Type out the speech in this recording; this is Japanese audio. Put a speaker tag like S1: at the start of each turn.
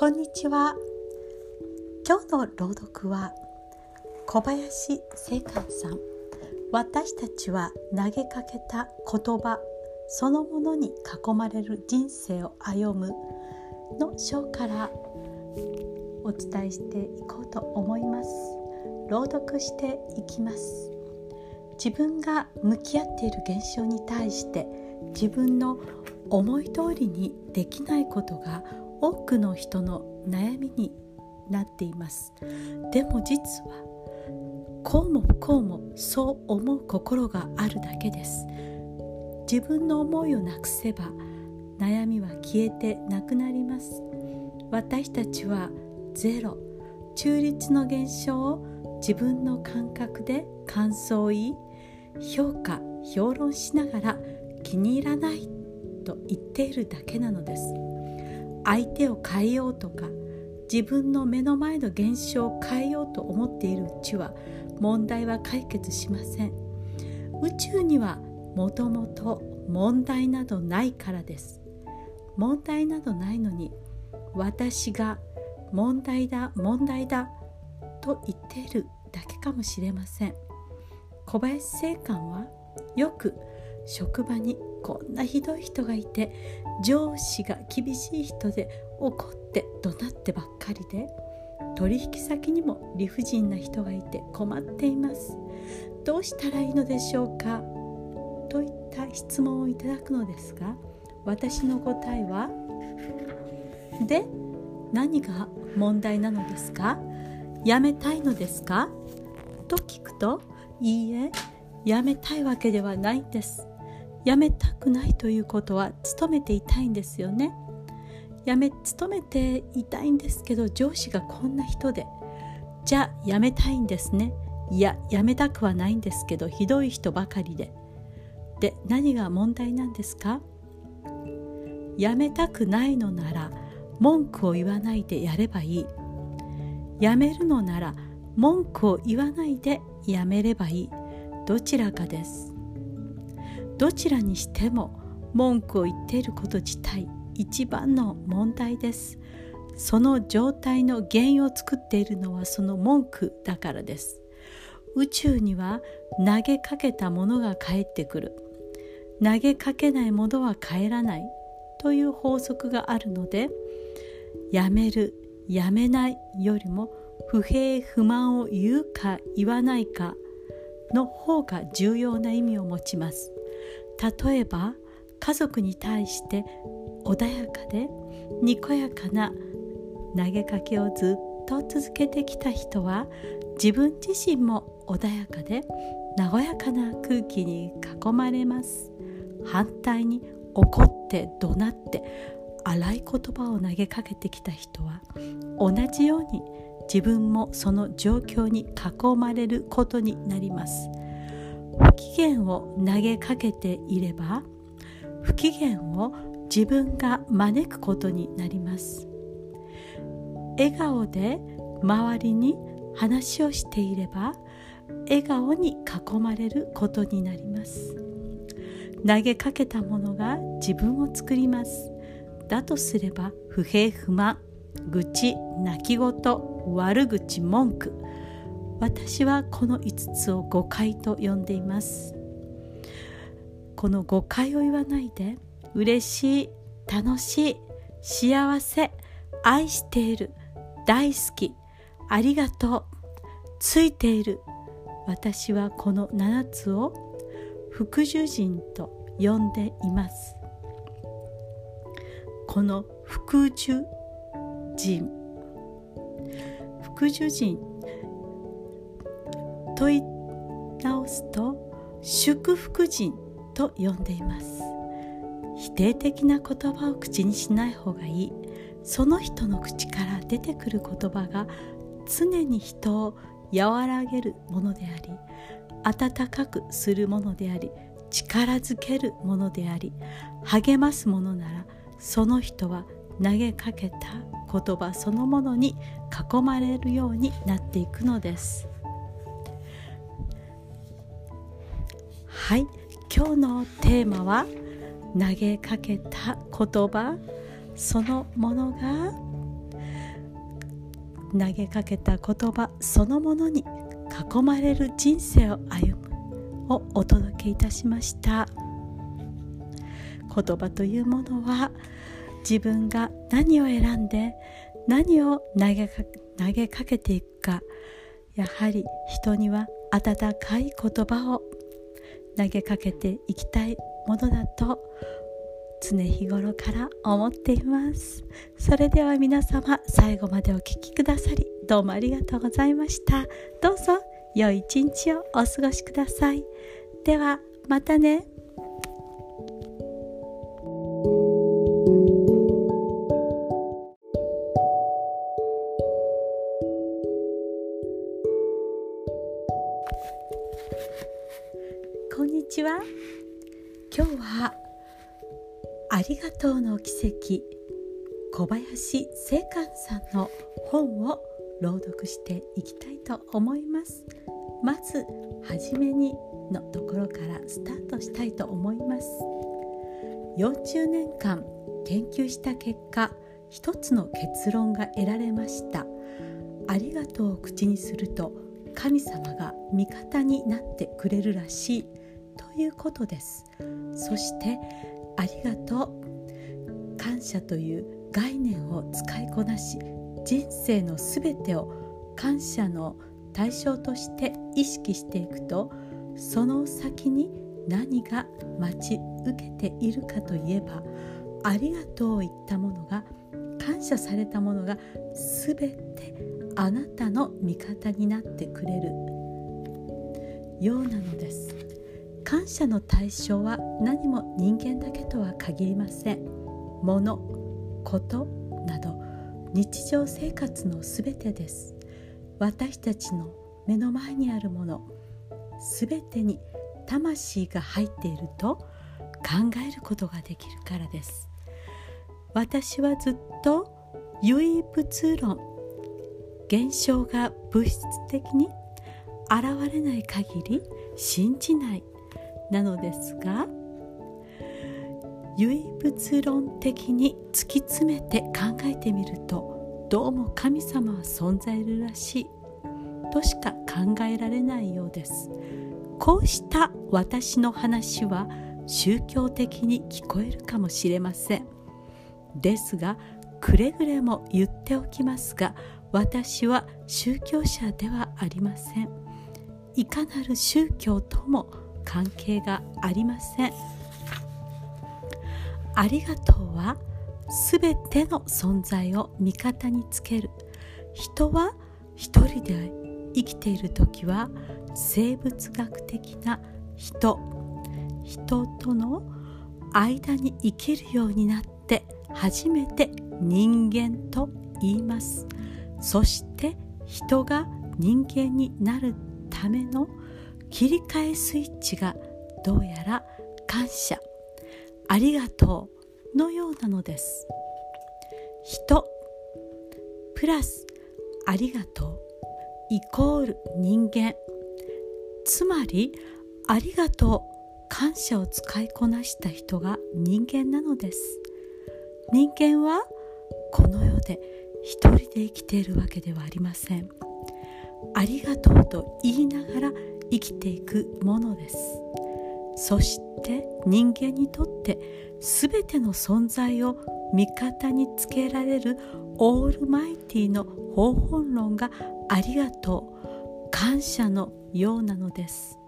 S1: こんにちは。今日の朗読は小林聖寛さん。私たちは投げかけた言葉そのものに囲まれる人生を歩むの章からお伝えしていこうと思います。朗読していきます。自分が向き合っている現象に対して自分の思い通りにできないことが多くの人の悩みになっています。でも実はこうもこうもそう思う心があるだけです。自分の思いをなくせば悩みは消えてなくなります。私たちはゼロ。中立の現象を自分の感覚で感想を言い評価評論しながら気に入らないと言っているだけなのです。相手を変えようとか自分の目の前の現象を変えようと思っているうちは問題は解決しません。宇宙にはもともと問題などないからです。問題などないのに私が問題だ問題だと言っているだけかもしれません。小林正官はよく職場にこんなひどい人がいて上司が厳しい人で怒って怒鳴ってばっかりで取引先にも理不尽な人がいて困っています。どうしたらいいのでしょうか？といった質問をいただくのですが私の答えはで何が問題なのですか？やめたいのですか？と聞くといいえやめたいわけではないんです。辞めたくないということは勤めていたいんですよね。辞め勤めていたいんですけど上司がこんな人でじゃあ辞めたいんですね。いや辞めたくはないんですけどひどい人ばかりで。で何が問題なんですか？辞めたくないのなら文句を言わないでやればいい。辞めるのなら文句を言わないでやめればいい。どちらかです。どちらにしても文句を言っていること自体一番の問題です。その状態の原因を作っているのはその文句だからです。宇宙には投げかけたものが返ってくる。投げかけないものは帰らない。という法則があるのでやめるやめないよりも不平不満を言うか言わないかの方が重要な意味を持ちます。例えば家族に対して穏やかでにこやかな投げかけをずっと続けてきた人は自分自身も穏やかで和やかな空気に囲まれます。反対に怒って怒鳴って荒い言葉を投げかけてきた人は同じように自分もその状況に囲まれることになります。不機嫌を投げかけていれば不機嫌を自分が招くことになります。笑顔で周りに話をしていれば笑顔に囲まれることになります。投げかけたものが自分を作ります。だとすれば不平不満愚痴泣き言悪口文句私はこの5つを誤解と呼んでいます。この誤解を言わないで嬉しい楽しい幸せ愛している大好きありがとうついている私はこの7つを福寿人と呼んでいます。この福寿人福寿人問い直すと祝福人と呼んでいます。否定的な言葉を口にしない方がいい。その人の口から出てくる言葉が常に人を和らげるものであり温かくするものであり力づけるものであり励ますものならその人は投げかけた言葉そのものに囲まれるようになっていくのです。はい。今日のテーマは投げかけた言葉。そのものが投げかけた言葉。そのものに囲まれる人生を歩む。をお届けいたしました。言葉というものは自分が何を選んで何を投げか投げかけていくか。やはり人には温かい言葉を投げかけていきたいものだと常日頃から思っています。それでは皆様最後までお聴きくださりどうもありがとうございました。どうぞ良い一日をお過ごしください。ではまたね。ちは。今日はありがとうの奇跡小林正観さんの本を朗読していきたいと思います。まずはじめにのところからスタートしたいと思います。40年間研究した結果一つの結論が得られました。ありがとうを口にすると神様が味方になってくれるらしい。ということです。そしてありがとう。感謝という概念を使いこなし人生のすべてを感謝の対象として意識していくとその先に何が待ち受けているかといえばありがとうを言ったものが感謝されたものが全てあなたの味方になってくれるようなのです。感謝の対象は何も人間だけとは限りません。物ことなど日常生活のすべてです。私たちの目の前にあるものすべてに魂が入っていると考えることができるからです。私はずっと唯物論現象が物質的に現れない限り信じない。なのですが唯物論的に突き詰めて考えてみるとどうも神様は存在いるらしいとしか考えられないようです。こうした私の話は宗教的に聞こえるかもしれません。ですがくれぐれも言っておきますが私は宗教者ではありません。いかなる宗教とも関係がありません。ありがとうはすべての存在を味方につける。人は一人で生きている時は生物学的な人。人との間に生きるようになって初めて人間と言います。そして人が人間になるための切り替えスイッチがどうやら感謝ありがとうのようなのです。人プラスありがとうイコール人間。つまりありがとう感謝を使いこなした人が人間なのです。人間はこの世で一人で生きているわけではありません。ありがとうと言いながら生きていくものです。そして人間にとって全ての存在を味方につけられるオールマイティの方法論がありがとう。感謝のようなのです。